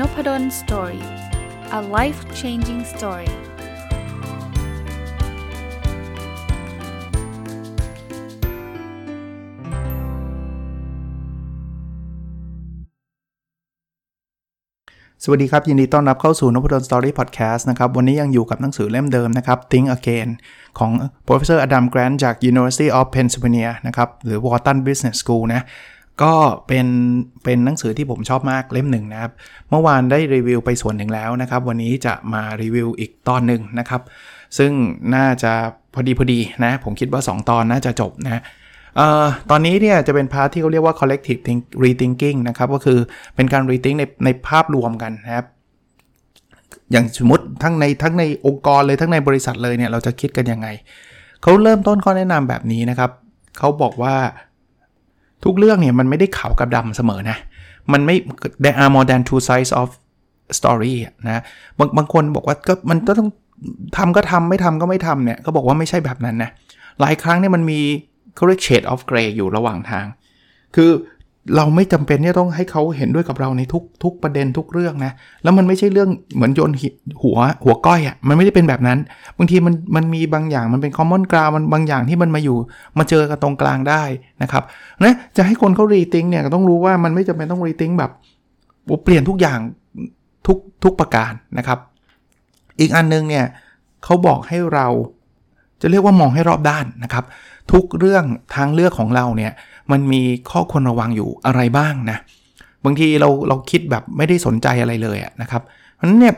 Nopadol Story a life changing story สวัสดีครับ ยินดีต้อนรับเข้าสู่นพดล Story Podcast นะครับ วันนี้ยังอยู่กับหนังสือเล่มเดิมนะครับ Think Again ของ Professor Adam Grant จาก University of Pennsylvania นะครับ หรือ Wharton Business School นะ ก็เป็นเป็นหนังสือที่ผมชอบมากเล่มหนึ่งนะครับ เมื่อวานได้รีวิวไปส่วนหนึ่งแล้วนะครับ วันนี้จะมารีวิวอีกตอนหนึ่งนะครับ ซึ่งน่าจะพอดีพอดีนะ ผมคิดว่า 2 ตอนน่าจะจบนะเอ่อตอนนี้เนี่ยจะเป็นพาร์ทที่เขาเรียกว่า collective rethinking นะครับ ก็คือเป็นการ rethink ในในภาพรวมกันนะครับ อย่างสมมติทั้งในทั้งในองค์กรเลยทั้งในบริษัทเลยเนี่ยเราจะคิดกันยังไง เขาเริ่มต้นข้อแนะนำแบบนี้นะครับ เขาบอกว่า ทุกเรื่องเนี่ยมันไม่ได้ขาวกับดำเสมอนะ มันไม่ there are more than two sides of story นะบางบางคนบอกว่าก็มันก็ต้องทำก็ทำไม่ทำก็ไม่ทำเนี่ยก็บอกว่าไม่ใช่แบบนั้นนะหลายครั้งเนี่ยมันมีเขาเรียก shade of gray อยู่ระหว่างทาง คือ เราไม่จำเป็นที่ต้องให้เขาเห็นด้วยกับเราในทุกทุกประเด็นทุกเรื่องนะ แล้วมันไม่ใช่เรื่องเหมือนโยนหัวหัวก้อยอะ่ะ มันไม่ได้เป็นแบบนั้น บางทีมันมันมีบางอย่างมันเป็นคอมมอนกราวมันบางอย่างที่มันมาอยู่มาเจอกันตรงกลางได้นะครับนะจะให้คนเขารีทิงเนี่ยก็ต้องรู้ว่ามันไม่จำเป็นต้องรีทิงแบบเปลี่ยนทุกอย่างทุกทุกประการนะครับ อีกอันนึงเนี่ยเขาบอกให้เราจะเรียกว่ามองให้รอบด้านนะครับ ทุกเรื่องทางเลือกของเราเนี่ย มันมีข้อควรระวังอยู่อะไรบ้างนะบางทีเราเราคิดแบบไม่ได้สนใจอะไรเลยนะครับเพราะนั้นเนี่ย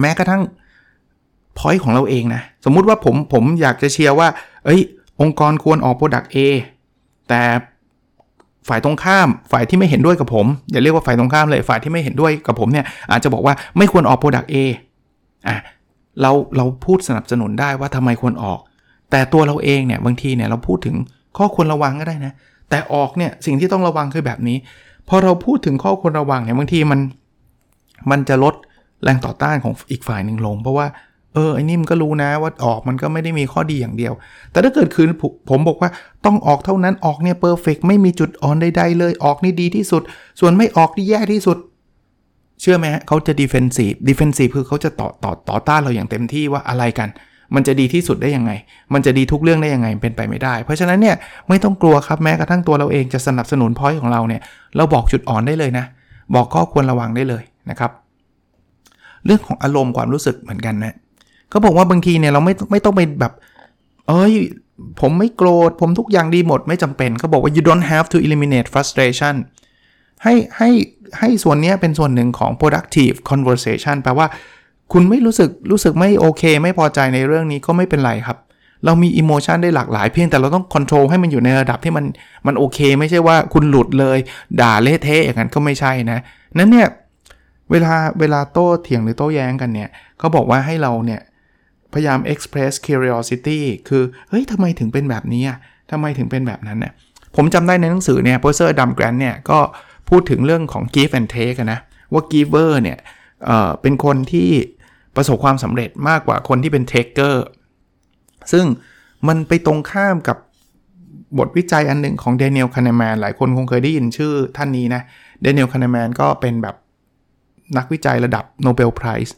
แม้กระทั่ง point ของเราเองนะสมมุติว่าผมผมอยากจะเชียร์ว่า เอ้ย องค์กรควรออกโปรดักต์ A แต่ฝ่ายตรงข้ามฝ่ายที่ไม่เห็นด้วยกับผม อย่าเรียกว่าฝ่ายตรงข้ามเลยฝ่ายที่ไม่เห็นด้วยกับผมเนี่ยอาจจะบอกว่าไม่ควรออกโปรดักต์ A อะเราเราพูดสนับสนุนได้ว่าทำไมควรออก แต่ตัวเราเองเนี่ยบางทีเนี่ยเราพูดถึง ข้อควรระวังก็ได้นะ แต่ออกเนี่ยสิ่งที่ต้องระวังคือแบบนี้ พอเราพูดถึงข้อควรระวังเนี่ยบางทีมันมันจะลดแรงต่อต้านของอีกฝ่ายหนึ่งลง เพราะว่าเออไอ้นี่มันก็รู้นะว่าออกมันก็ไม่ได้มีข้อดีอย่างเดียว แต่ถ้าเกิดขืนผมบอกว่าต้องออกเท่านั้นออกเนี่ย perfect ไม่มีจุดอ่อนใดๆเลยออกนี่ดีที่สุด ส่วนไม่ออกนี่แย่ที่สุด เชื่อไหมฮะเขาจะ defensive defensive คือเขาจะต่อต่อต่อต้านเราอย่างเต็มที่ว่าอะไรกัน มันจะดีที่สุดได้ยังไง มันจะดีทุกเรื่องได้ยังไงเป็นไปไม่ได้ เพราะฉะนั้นเนี่ยไม่ต้องกลัวครับแม้กระทั่งตัวเราเองจะสนับสนุนพอยต์ของเราเนี่ยเราบอกจุดอ่อนได้เลยนะ บอกข้อควรระวังได้เลยนะครับเรื่องของอารมณ์ความรู้สึกเหมือนกันนะเขาบอกว่าบางทีเนี่ยเราไม่ไม่ต้องไปแบบ เอ้ยผมไม่โกรธ ผมทุกอย่างดีหมดไม่จำเป็นเขาบอกว่า you don't have to eliminate frustration ให้ให้ให้ส่วนนี้เป็นส่วนหนึ่งของ productive conversation แปลว่า คุณไม่รู้สึกรู้สึกไม่โอเค ไม่พอใจในเรื่องนี้ก็ไม่เป็นไรครับ เรามี emotion ได้หลากหลายเพียงแต่เราต้องควบคุมให้มันอยู่ในระดับที่มันมันโอเค ไม่ใช่ว่าคุณหลุดเลย ด่าเละเทะอย่างนั้นก็ไม่ใช่นะนั้นเนี่ยเวลาเวลาโต้เถียงหรือโต้แย้งกันเนี่ยเขาบอกว่าให้เราเนี่ยพยายาม express curiosity คือเฮ้ยทำไมถึงเป็นแบบนี้อะทำไมถึงเป็นแบบนั้นเนี่ยผมจำได้ในหนังสือเนี่ย Professor Adam Grant เนี่ยก็พูดถึงเรื่องของ give and take นะว่า giver เนี่ยเเป็นคนที่ ประสบความสำเร็จมากกว่าคนที่เป็น taker ซึ่งมันไปตรงข้ามกับบทวิจัยอันหนึ่งของ Daniel Kahneman หลายคนคงเคยได้ยินชื่อท่านนี้นะ Daniel Kahneman ก็เป็นแบบนักวิจัยระดับ Nobel Prize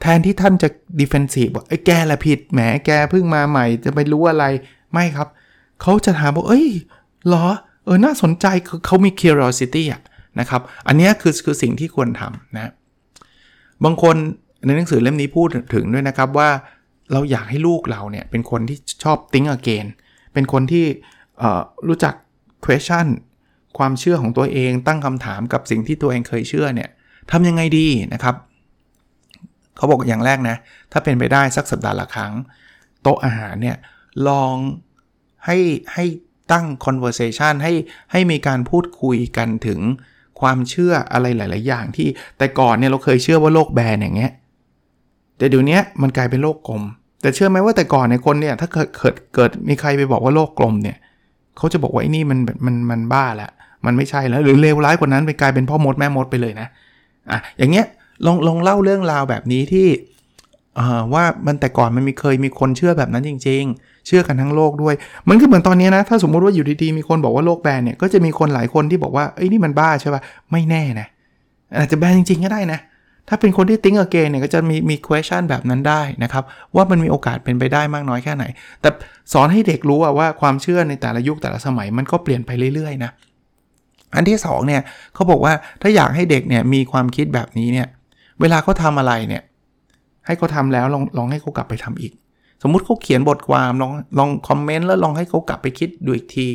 แทนที่ท่านจะ defensive บอกไอ้แกอะผิดแหมแกเพิ่งมาใหม่จะไปรู้อะไรไม่ครับ เขาจะถามบอกเอ้ยหรอ เออ น่าสนใจคือเขามี curiosity อะนะครับ อันนี้คือคือสิ่งที่ควรทำนะ บางคน ในหนังสือเล่มนี้พูดถึงด้วยนะครับว่าเราอยากให้ลูกเราเนี่ยเป็นคนที่ชอบ think again เป็นคนที่รู้จัก question ความเชื่อของตัวเองตั้งคำถามกับสิ่งที่ตัวเองเคยเชื่อเนี่ยทำยังไงดีนะครับ เขาบอกอย่างแรกนะ ถ้าเป็นไปได้สักสัปดาห์ละครั้ง โต๊ะอาหารเนี่ยลองให้ให้ตั้ง conversation ให้ให้มีการพูดคุยกันถึงความเชื่ออะไรหลาย ๆ อย่างที่แต่ก่อนเนี่ยเราเคยเชื่อว่าโลกแบนอย่างเงี้ย แต่เดี๋ยวนี้มันกลายเป็นโลกกลม แต่เชื่อไหมว่าแต่ก่อนในคนเนี่ยถ้าเกิดเกิดเกิดมีใครไปบอกว่าโลกกลมเนี่ยเขาจะบอกว่าไอ้นี่มันมันมันบ้าละมันไม่ใช่แล้วหรือเลวร้ายกว่านั้นไปกลายเป็นพ่อมดแม่มดไปเลยนะอะอย่างเงี้ยลองลองเล่าเรื่องราวแบบนี้ที่ว่ามันแต่ก่อนมันมีเคยมีคนเชื่อแบบนั้นจริง ๆ เชื่อกันทั้งโลกด้วย มันก็เหมือนตอนนี้นะ ถ้าสมมุติว่าอยู่ดีๆมีคนบอกว่าโลกแบนเนี่ยก็จะมีคนหลายคนที่บอกว่าเอ้ยนี่มันบ้าใช่ป่ะไม่แน่นะอาจจะแบนจริงๆก็ได้นะ ถ้าเป็นคนที่ think again เนี่ยก็จะมีมี question แบบนั้นได้นะครับ ว่ามันมีโอกาสเป็นไปได้มากน้อยแค่ไหน แต่สอนให้เด็กรู้ว่าความเชื่อในแต่ละยุคแต่ละสมัยมันก็เปลี่ยนไปเรื่อยๆนะอันที่2เนี่ยเขาบอกว่าถ้าอยากให้เด็กเนี่ยมีความคิดแบบนี้เนี่ยเวลาเขาทำอะไรเนี่ยให้เขาทำแล้วลองลองให้เขากลับไปทำอีก สมมุติเขาเขียนบทความลองลอง comment แล้วลองให้เขากลับไปคิดดูอีกที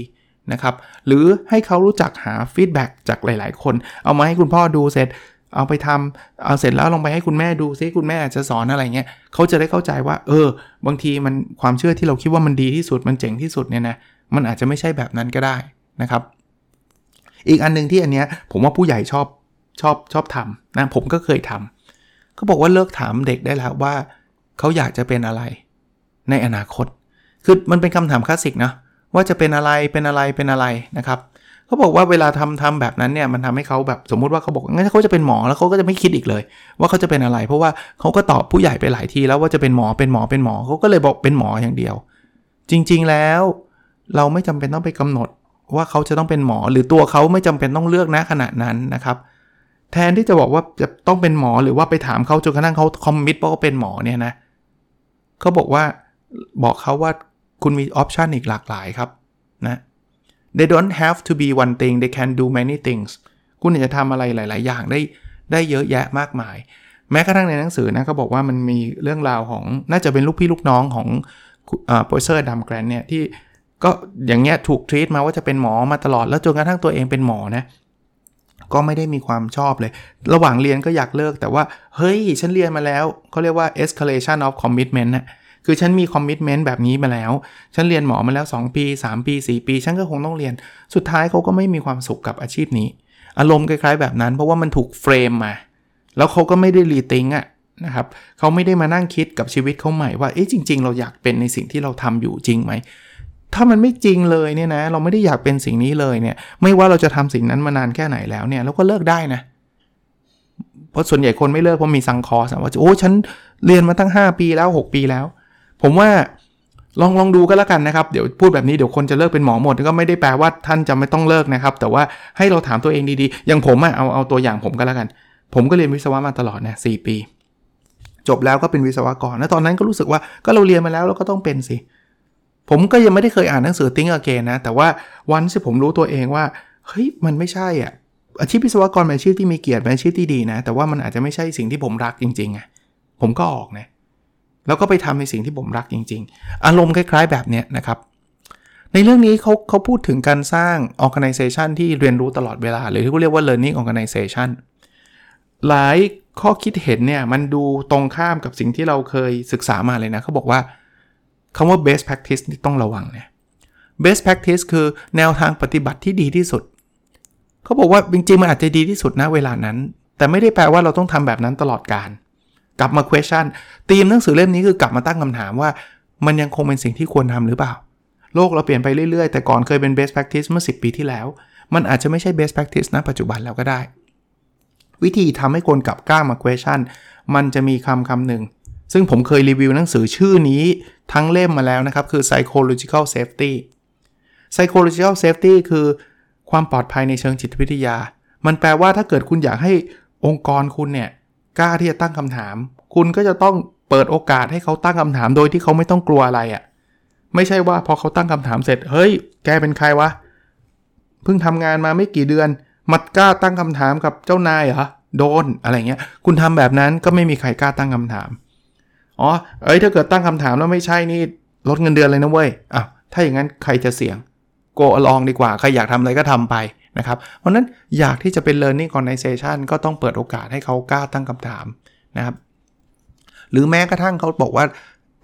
นะครับหรือให้เขารู้จักหา feedback จากหลาย ๆ คน เอามาให้คุณพ่อดูเสร็จ เอาไปทำเอาเสร็จแล้วลองไปให้คุณแม่ดูซิคุณแม่จะสอนอะไรเงี้ยเขาจะได้เข้าใจว่า เออ บางทีมันความเชื่อที่เราคิดว่ามันดีที่สุดมันเจ๋งที่สุดเนี่ยนะมันอาจจะไม่ใช่แบบนั้นก็ได้นะครับ อีกอันนึงที่อันเนี้ยผมว่าผู้ใหญ่ชอบชอบชอบทำนะผมก็เคยทำเขาบอกว่าเลิกถามเด็กได้แล้วว่าเขาอยากจะเป็นอะไร ในอนาคต คือมันเป็นคำถามคลาสสิกนะว่าจะเป็นอะไรเป็นอะไรเป็นอะไรนะครับ เขาบอกว่าเวลาทำทำแบบนั้นเนี่ยมันทำให้เขาแบบสมมุติว่าเขาบอกงั้นเขาจะเป็นหมอแล้วเขาก็จะไม่คิดอีกเลย ว่าเขาจะเป็นอะไร เพราะว่าเขาก็ตอบผู้ใหญ่ไปหลายทีแล้วว่าจะเป็นหมอเป็นหมอเป็นหมอเขาก็เลยบอกเป็นหมออย่างเดียว จริงๆแล้ว เราไม่จำเป็นต้องไปกำหนดว่าเขาจะต้องเป็นหมอ หรือตัวเขาไม่จำเป็นต้องเลือกนะขณะนั้นนะครับ แทนที่จะบอกว่าจะต้องเป็นหมอหรือว่าไปถามเขาจนกระทั่งเขาคอมมิตว่าเขาเป็นหมอเนี่ยนะเขาบอกว่าบอกเขาว่าคุณมีออปชันอีกหลากหลายครับนะ they don't have to be one thing they can do many things คุณจะทำอะไรหลาย ๆ อย่างได้ได้เยอะแยะมากมาย แม้กระทั่งในหนังสือนะเขาบอกว่ามันมีเรื่องราวของน่าจะเป็นลูกพี่ลูกน้องของ Professor Adam Grant เนี่ยที่ก็อย่างเงี้ยถูก treat มาว่าจะเป็นหมอมาตลอดแล้วจนกระทั่งตัวเองเป็นหมอนะก็ไม่ได้มีความชอบเลย ระหว่างเรียนก็อยากเลิกแต่ว่า เฮ้ย ฉันเรียนมาแล้วเขาเรียกว่า escalation of commitment นะ คือฉันมี commitment แบบนี้มาแล้ว ฉันเรียนหมอมาแล้ว 2 ปี 3 ปี 4 ปี ฉันก็คงต้องเรียน สุดท้ายเขาก็ไม่มีความสุขกับอาชีพนี้ อารมณ์คล้ายๆแบบนั้น เพราะว่ามันถูก frame มา แล้วเขาก็ไม่ได้รีทิงอะนะครับเขาไม่ได้มานั่งคิดกับชีวิตเขาใหม่ว่า เอ๊ะจริง ๆ เราอยากเป็นในสิ่งที่เราทำอยู่จริงไหม ถ้ามันไม่จริงเลยเนี่ยนะ เราไม่ได้อยากเป็นสิ่งนี้เลยเนี่ย ไม่ว่าเราจะทำสิ่งนั้นมานานแค่ไหนแล้วเนี่ย เราก็เลิกได้นะ เพราะส่วนใหญ่คนไม่เลิกเพราะมีซังคอสว่า โอ้ ฉันเรียนมาตั้ง 5 ปีแล้ว 6 ปีแล้ว ผมว่าลองลองดูก็แล้วกันนะครับ เดี๋ยวพูดแบบนี้เดี๋ยวคนจะเลิกเป็นหมอหมด ก็ไม่ได้แปลว่าท่านจะไม่ต้องเลิกนะครับ แต่ว่าให้เราถามตัวเองดีๆ อย่างผมอะเอาเอาตัวอย่างผมก็แล้วกัน ผมก็เรียนวิศวะมาตลอดนะสปี จบแล้วก็เป็นวิศวกรแล้วตอนนั้นก็รู้สึกว่าก็เราเรียนมาแล้วเราก็ต้องเป็นสิ ผมก็ยังไม่ได้เคยอ่านหนังสือติ้งอเกนนะ แต่ว่าวันที่ผมรู้ตัวเองว่าเฮ้ยมันไม่ใช่อะอาชีพวิศวกรเป็นอาชีพที่มีเกียรติเป็นอาชีพที่ดีนะ แต่ว่ามันอาจจะไม่ใช่สิ่งที่ผมรักจริงๆอะผมก็ออกนะ แล้วก็ไปทำในสิ่งที่ผมรักจริง ๆ อารมณ์คล้าย ๆ แบบนี้นะครับ ในเรื่องนี้เขาเขาพูดถึงการสร้าง organization ที่เรียนรู้ตลอดเวลา หรือที่เขาเรียกว่า learning organization หลายข้อคิดเห็นเนี่ยมันดูตรงข้ามกับสิ่งที่เราเคยศึกษามาเลยนะเขาบอกว่าคำว่า best practice นี่ต้องระวังเนี่ย best practice คือแนวทางปฏิบัติที่ดีที่สุด เขาบอกว่าจริงๆมันอาจจะดีที่สุดนะเวลานั้น แต่ไม่ได้แปลว่าเราต้องทำแบบนั้นตลอดการ กลับมา question ธีมหนังสือเล่มนี้คือกลับมาตั้งคำถามว่า มันยังคงเป็นสิ่งที่ควรทำหรือเปล่า โลกเราเปลี่ยนไปเรื่อยๆ แต่ก่อนเคยเป็น best practice เมื่อ 10 ปีที่แล้ว มันอาจจะไม่ใช่ best practice ณปัจจุบันแล้วก็ได้ วิธีทำให้คนกลับกล้ามา question มันจะมีคำคำหนึ่ง ซึ่งผมเคยรีวิวหนังสือชื่อนี้ทั้งเล่มมาแล้วนะครับ คือ psychological safety psychological safety คือความปลอดภัยในเชิงจิตวิทยา มันแปลว่าถ้าเกิดคุณอยากให้องค์กรคุณเนี่ย กล้าที่จะตั้งคำถาม คุณก็จะต้องเปิดโอกาสให้เขาตั้งคำถามโดยที่เขาไม่ต้องกลัวอะไรอะ่ะ ไม่ใช่ว่าพอเขาตั้งคำถามเสร็จ เฮ้ย แกเป็นใครวะ เพิ่งทำงานมาไม่กี่เดือน มัดกล้าตั้งคำถามกับเจ้านายเหรอ โดน อะไรเงี้ย คุณทำแบบนั้นก็ไม่มีใครกล้าตั้งคำถาม อ๋อ เอ้ย ถ้าเกิดตั้งคำถามแล้วไม่ใช่นี่ลดเงินเดือนเลยนะเว้ยอะถ้าอย่างนั้นใครจะเสี่ยง โกอลองดีกว่า ใครอยากทำอะไรก็ทำไป นะครับ เพราะนั้นอยากที่จะเป็น learning organization ก็ต้องเปิดโอกาสให้เขากล้าตั้งคำถามนะครับ หรือแม้กระทั่งเขาบอกว่า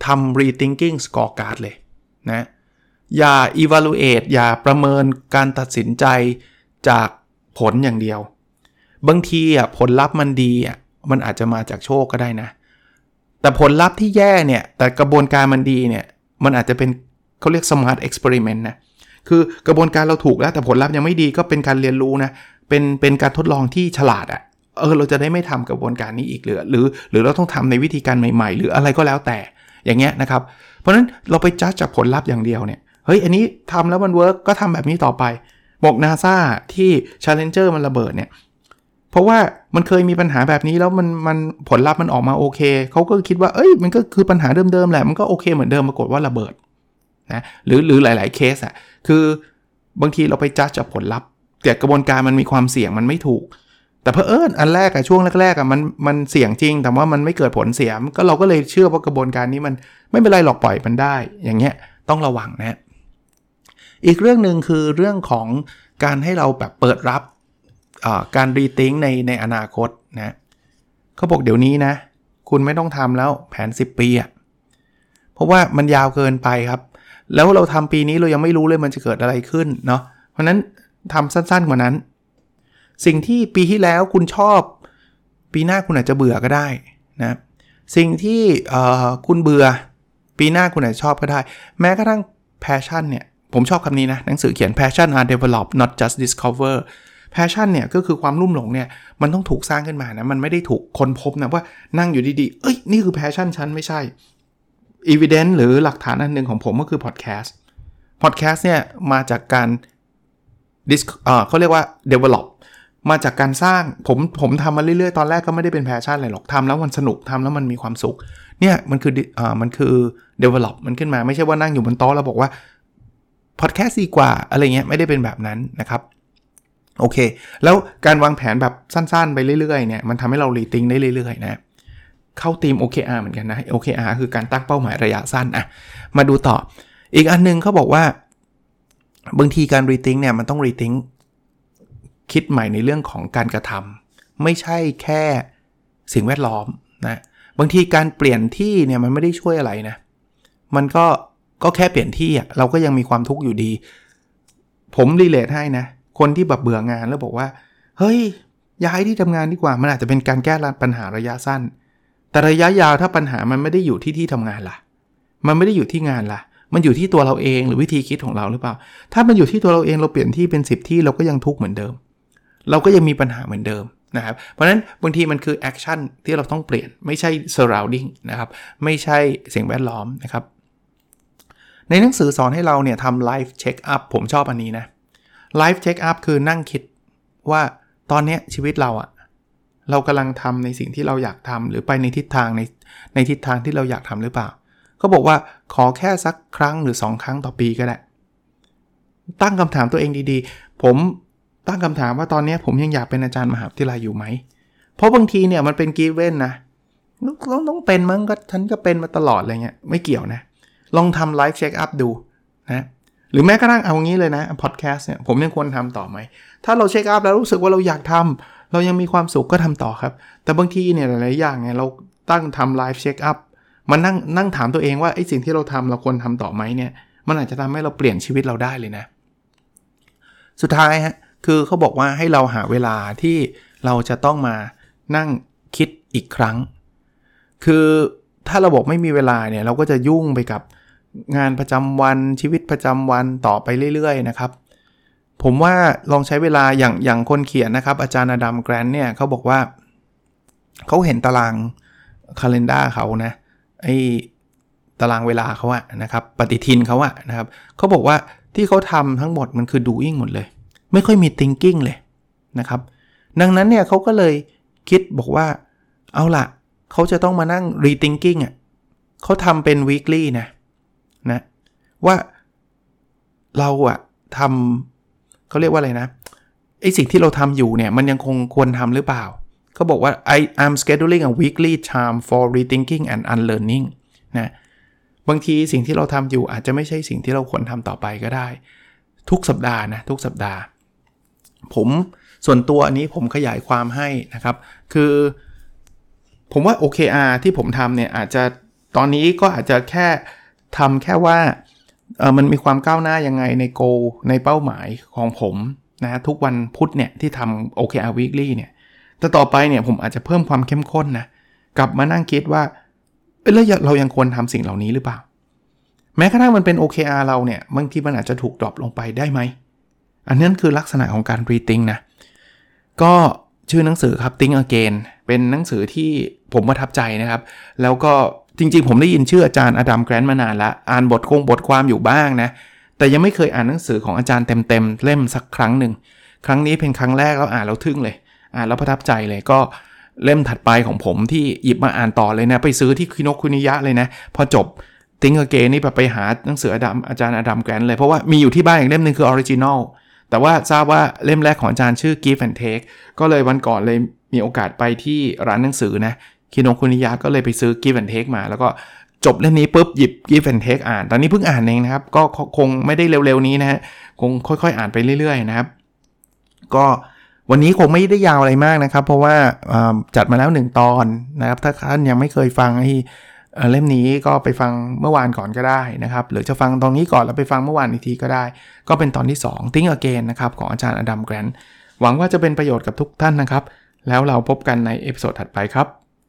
ทำ rethinking scorecard เลยนะอย่า evaluate อย่าประเมินการตัดสินใจจากผลอย่างเดียว บางทีอะผลลัพธ์มันดีอะมันอาจจะมาจากโชคก็ได้นะ แต่ผลลัพธ์ที่แย่เนี่ย แต่กระบวนการมันดีเนี่ย มันอาจจะเป็นเขาเรียก smart experiment นะ คือกระบวนการเราถูกแล้วแต่ผลลัพธ์ยังไม่ดีก็เป็นการเรียนรู้นะเป็นเป็นการทดลองที่ฉลาดอะ่ะเออเราจะได้ไม่ทำกระบวนการนี้อีกหรือหรือ หรือเราต้องทำในวิธีการใหม่ๆ หรืออะไรก็แล้วแต่อย่างเงี้ยนะครับ เพราะฉะนั้นเราไปวัดจากผลลัพธ์อย่างเดียวเนี่ยเฮ้ยอันนี้ทำแล้วมัน work ก็ทำแบบนี้ต่อไป บอกนาซาที่ Challenger มันระเบิดเนี่ยเพราะว่ามันเคยมีปัญหาแบบนี้แล้วมันมันผลลัพธ์มันออกมาโอเคเขาก็คิดว่าเอ้ยมันก็คือปัญหาเดิมๆแหละมันก็โอเคเหมือนเดิมปรากฏว่าระเบิด นะหรือหรือหลาย ๆเคสอะคือบางทีเราไปจัดจากผลลัพธ์แต่กระบวนการมันมีความเสี่ยงมันไม่ถูก แต่เพอเอิญอันแรกอะช่วงแรกๆอะมันมันเสี่ยงจริง แต่ว่ามันไม่เกิดผลเสียก็เราก็เลยเชื่อว่ากระบวนการนี้มันไม่เป็นไรหรอกปล่อยมันได้ อย่างเงี้ยต้องระวังนะอีกเรื่องหนึ่งคือเรื่องของการให้เราแบบเปิดรับการรีทิงในในอนาคตนะเขาบอกเดี๋ยวนี้นะ คุณไม่ต้องทำแล้วแผน 10 ปีอะเพราะว่ามันยาวเกินไปครับ แล้วเราทำปีนี้เรายังไม่รู้เลยมันจะเกิดอะไรขึ้นเนาะเพราะนั้นทำสั้นๆกว่านั้น สิ่งที่ปีที่แล้วคุณชอบ ปีหน้าคุณอาจจะเบื่อก็ได้นะสิ่งที่คุณเบื่อ ปีหน้าคุณอาจจะชอบก็ได้ แม้กระทั่ง passion เนี่ย ผมชอบคำนี้นะ หนังสือเขียน passion are developed not just discover passion เนี่ย ก็คือความรุ่มหลงเนี่ย มันต้องถูกสร้างขึ้นมานะ มันไม่ได้ถูกค้นพบนะว่านั่งอยู่ดีๆ เอ้ย นี่คือ passion ฉันไม่ใช่ evidence หรือหลักฐานอันหนึ่งของผมก็คือ podcast podcast เนี่ยมาจากการ dis เขาเรียกว่า develop มาจากการสร้างผมผมทำมาเรื่อยๆ ตอนแรกก็ไม่ได้เป็น passion อะไรหรอกทำแล้วมันสนุกทำแล้วมันมีความสุข เนี่ยมันคืออ่ามันคือ develop มันขึ้นมาไม่ใช่ว่านั่งอยู่บนโต๊ะแล้วบอกว่าพอดแคสต์ดีกว่าอะไรเงี้ยไม่ได้เป็นแบบนั้นนะครับโอเค แล้วการวางแผนแบบสั้นๆ ไปเรื่อยๆเนี่ยมันทำให้เรารีทิงได้เรื่อยๆนะ เข้าทีม OKR เหมือนกันนะ OKR คือการตั้งเป้าหมายระยะสั้นอะมาดูต่อ อีกอันนึงเขาบอกว่า บางทีการรีทิงเนี่ยมันต้องรีทิงคิดใหม่ในเรื่องของการกระทำไม่ใช่แค่สิ่งแวดล้อมนะบางทีการเปลี่ยนที่เนี่ยมันไม่ได้ช่วยอะไรนะ มันก็ก็แค่เปลี่ยนที่อะเราก็ยังมีความทุกข์อยู่ดี ผมรีเลทให้นะ คนที่แบบเบื่องานแล้วบอกว่า เฮ้ย ย้ายที่ทำงานดีกว่า มันอาจจะเป็นการแก้ปัญหาระยะสั้น แต่ระยะยาวถ้าปัญหามันไม่ได้อยู่ที่ที่ทำงานล่ะ มันไม่ได้อยู่ที่งานล่ะ มันอยู่ที่ตัวเราเองหรือวิธีคิดของเราหรือเปล่า ถ้ามันอยู่ที่ตัวเราเองเราเปลี่ยนที่เป็น10ที่เราก็ยังทุกข์เหมือนเดิม เราก็ยังมีปัญหาเหมือนเดิมนะครับ เพราะฉะนั้นบางทีมันคือ action ที่เราต้องเปลี่ยนไม่ใช่ surrounding นะครับ ไม่ใช่สิ่งแวดล้อมนะครับ ในหนังสือสอนให้เราเนี่ยทำ life checkup ผมชอบอันนี้นะ life checkup คือนั่งคิดว่าตอนนี้ชีวิตเราอะ เรากำลังทำในสิ่งที่เราอยากทำหรือไปในทิศทางในในทิศทางที่เราอยากทำหรือเปล่า ก็บอกว่าขอแค่สักครั้งหรือ 2 ครั้งต่อปีก็ได้ ตั้งคำถามตัวเองดีๆ ผมตั้งคำถามว่าตอนนี้ผมยังอยากเป็นอาจารย์มหาวิทยาลัยอยู่ไหม เพราะบางทีเนี่ยมันเป็น given นะต้องต้องเป็นมั้งก็ฉันก็เป็นมาตลอดอะไรเงี้ยไม่เกี่ยวนะ ลองทำ life checkup ดูนะหรือแม้กระทั่งเอางี้เลยนะพอดแคสต์เนี่ยผมยังควรทำต่อไหม ถ้าเรา checkup แล้วรู้สึกว่าเราอยากทำ เรายังมีความสุขก็ทำต่อครับ แต่บางทีเนี่ยหลายๆอย่างเนี่ยเราตั้งทำไลฟ์เช็คอัพมานั่งนั่งถามตัวเองว่าไอ้สิ่งที่เราทำเราควรทำต่อไหมเนี่ยมันอาจจะทำให้เราเปลี่ยนชีวิตเราได้เลยนะ สุดท้ายฮะคือเขาบอกว่าให้เราหาเวลาที่เราจะต้องมานั่งคิดอีกครั้ง คือถ้าเราบอกไม่มีเวลาเนี่ยเราก็จะยุ่งไปกับงานประจำวันชีวิตประจำวันต่อไปเรื่อย ๆ นะครับ ผมว่าลองใช้เวลาอย่างอย่างคนเขียนนะครับ อาจารย์อดัมแกรนเนี่ยเขาบอกว่าเขาเห็นตารางคาล endar เขานะไอตารางเวลาเขาอะนะครับ ปฏิทินเขาอะนะครับเขาบอกว่าที่เขาทำทั้งหมดมันคือ doing หมดเลย ไม่ค่อยมี thinking เลยนะครับ ดังนั้นเนี่ยเขาก็เลยคิดบอกว่าเอาละเขาจะต้องมานั่ง rethinking อะเขาทำเป็น weekly นะนะว่าเราอะทำ เขาเรียกว่าอะไรนะไอสิ่งที่เราทำอยู่เนี่ยมันยังคงควรทำหรือเปล่าเขาบอกว่า I am scheduling a weekly time for rethinking and unlearning นะบางทีสิ่งที่เราทำอยู่อาจจะไม่ใช่สิ่งที่เราควรทำต่อไปก็ได้ ทุกสัปดาห์นะทุกสัปดาห์ ผมส่วนตัวอันนี้ผมขยายความให้นะครับ คือผมว่า OKR ที่ผมทำเนี่ยอาจจะตอนนี้ก็อาจจะแค่ทำแค่ว่า มันมีความก้าวหน้ายังไงในโกในเป้าหมายของผมนะทุกวันพุธเนี่ยที่ทำ OKR weekly เนี่ยแต่ต่อไปเนี่ยผมอาจจะเพิ่มความเข้มข้นนะกลับมานั่งคิดว่าเอ้แล้วเรายังควรทำสิ่งเหล่านี้หรือเปล่า แม้กระทั่งมันเป็น OKR เราเนี่ยบางทีมันอาจจะถูกดรอปลงไปได้ไหม อันนั้นคือลักษณะของการรีติงนะ ก็ชื่อหนังสือครับ Think Again เป็นหนังสือที่ผมประทับใจนะครับ แล้วก็ จริง ๆ ผมได้ยินชื่ออาจารย์ Adam Grant มานานละอ่านบทคงบทความอยู่บ้างนะแต่ยังไม่เคยอ่านหนังสือของอาจารย์เต็มๆเล่มสักครั้งหนึ่งครั้งนี้เป็นครั้งแรกแล้วอ่านแล้วทึ่งเลย อ่านแล้วประทับใจเลยก็เล่มถัดไปของผมที่หยิบมาอ่านต่อเลยนะ ไปซื้อที่ Kinokuniya เลยนะ พอจบ Think Again นี่แบบไปหาหนังสืออดัมอาจารย์ Adam Grant เลย เพราะว่ามีอยู่ที่บ้านอีกเล่มหนึ่งคือ Originalแต่ว่าทราบว่าเล่มแรกของอาจารย์ชื่อ Give and Take ก็เลยวันก่อนเลยมีโอกาสไปที่ร้านหนังสือนะ คินกคุนิยะก็เลยไปซื้อ Give and Take มา แล้วก็จบเล่มนี้ปุ๊บหยิบ Give and Take อ่าน ตอนนี้เพิ่งอ่านเองนะครับ ก็คงไม่ได้เร็วๆนี้นะฮะคงค่อยๆ อ่านไปเรื่อยๆนะครับ ก็วันนี้คงไม่ได้ยาวอะไรมากนะครับ เพราะว่าจัดมาแล้ว 1 ตอนนะครับ ถ้าท่านยังไม่เคยฟังไอ้เล่มนี้ก็ไปฟังเมื่อวานก่อนก็ได้นะครับ หรือจะฟังตรงนี้ก่อนแล้วไปฟังเมื่อวานอีกทีก็ได้ ก็เป็นตอนที่ 2 Think Again นะครับของอาจารย์ Adam Grant หวังว่าจะเป็นประโยชน์กับทุกท่านนะครับ แล้วเราพบกันใน episode ถัดไปครับ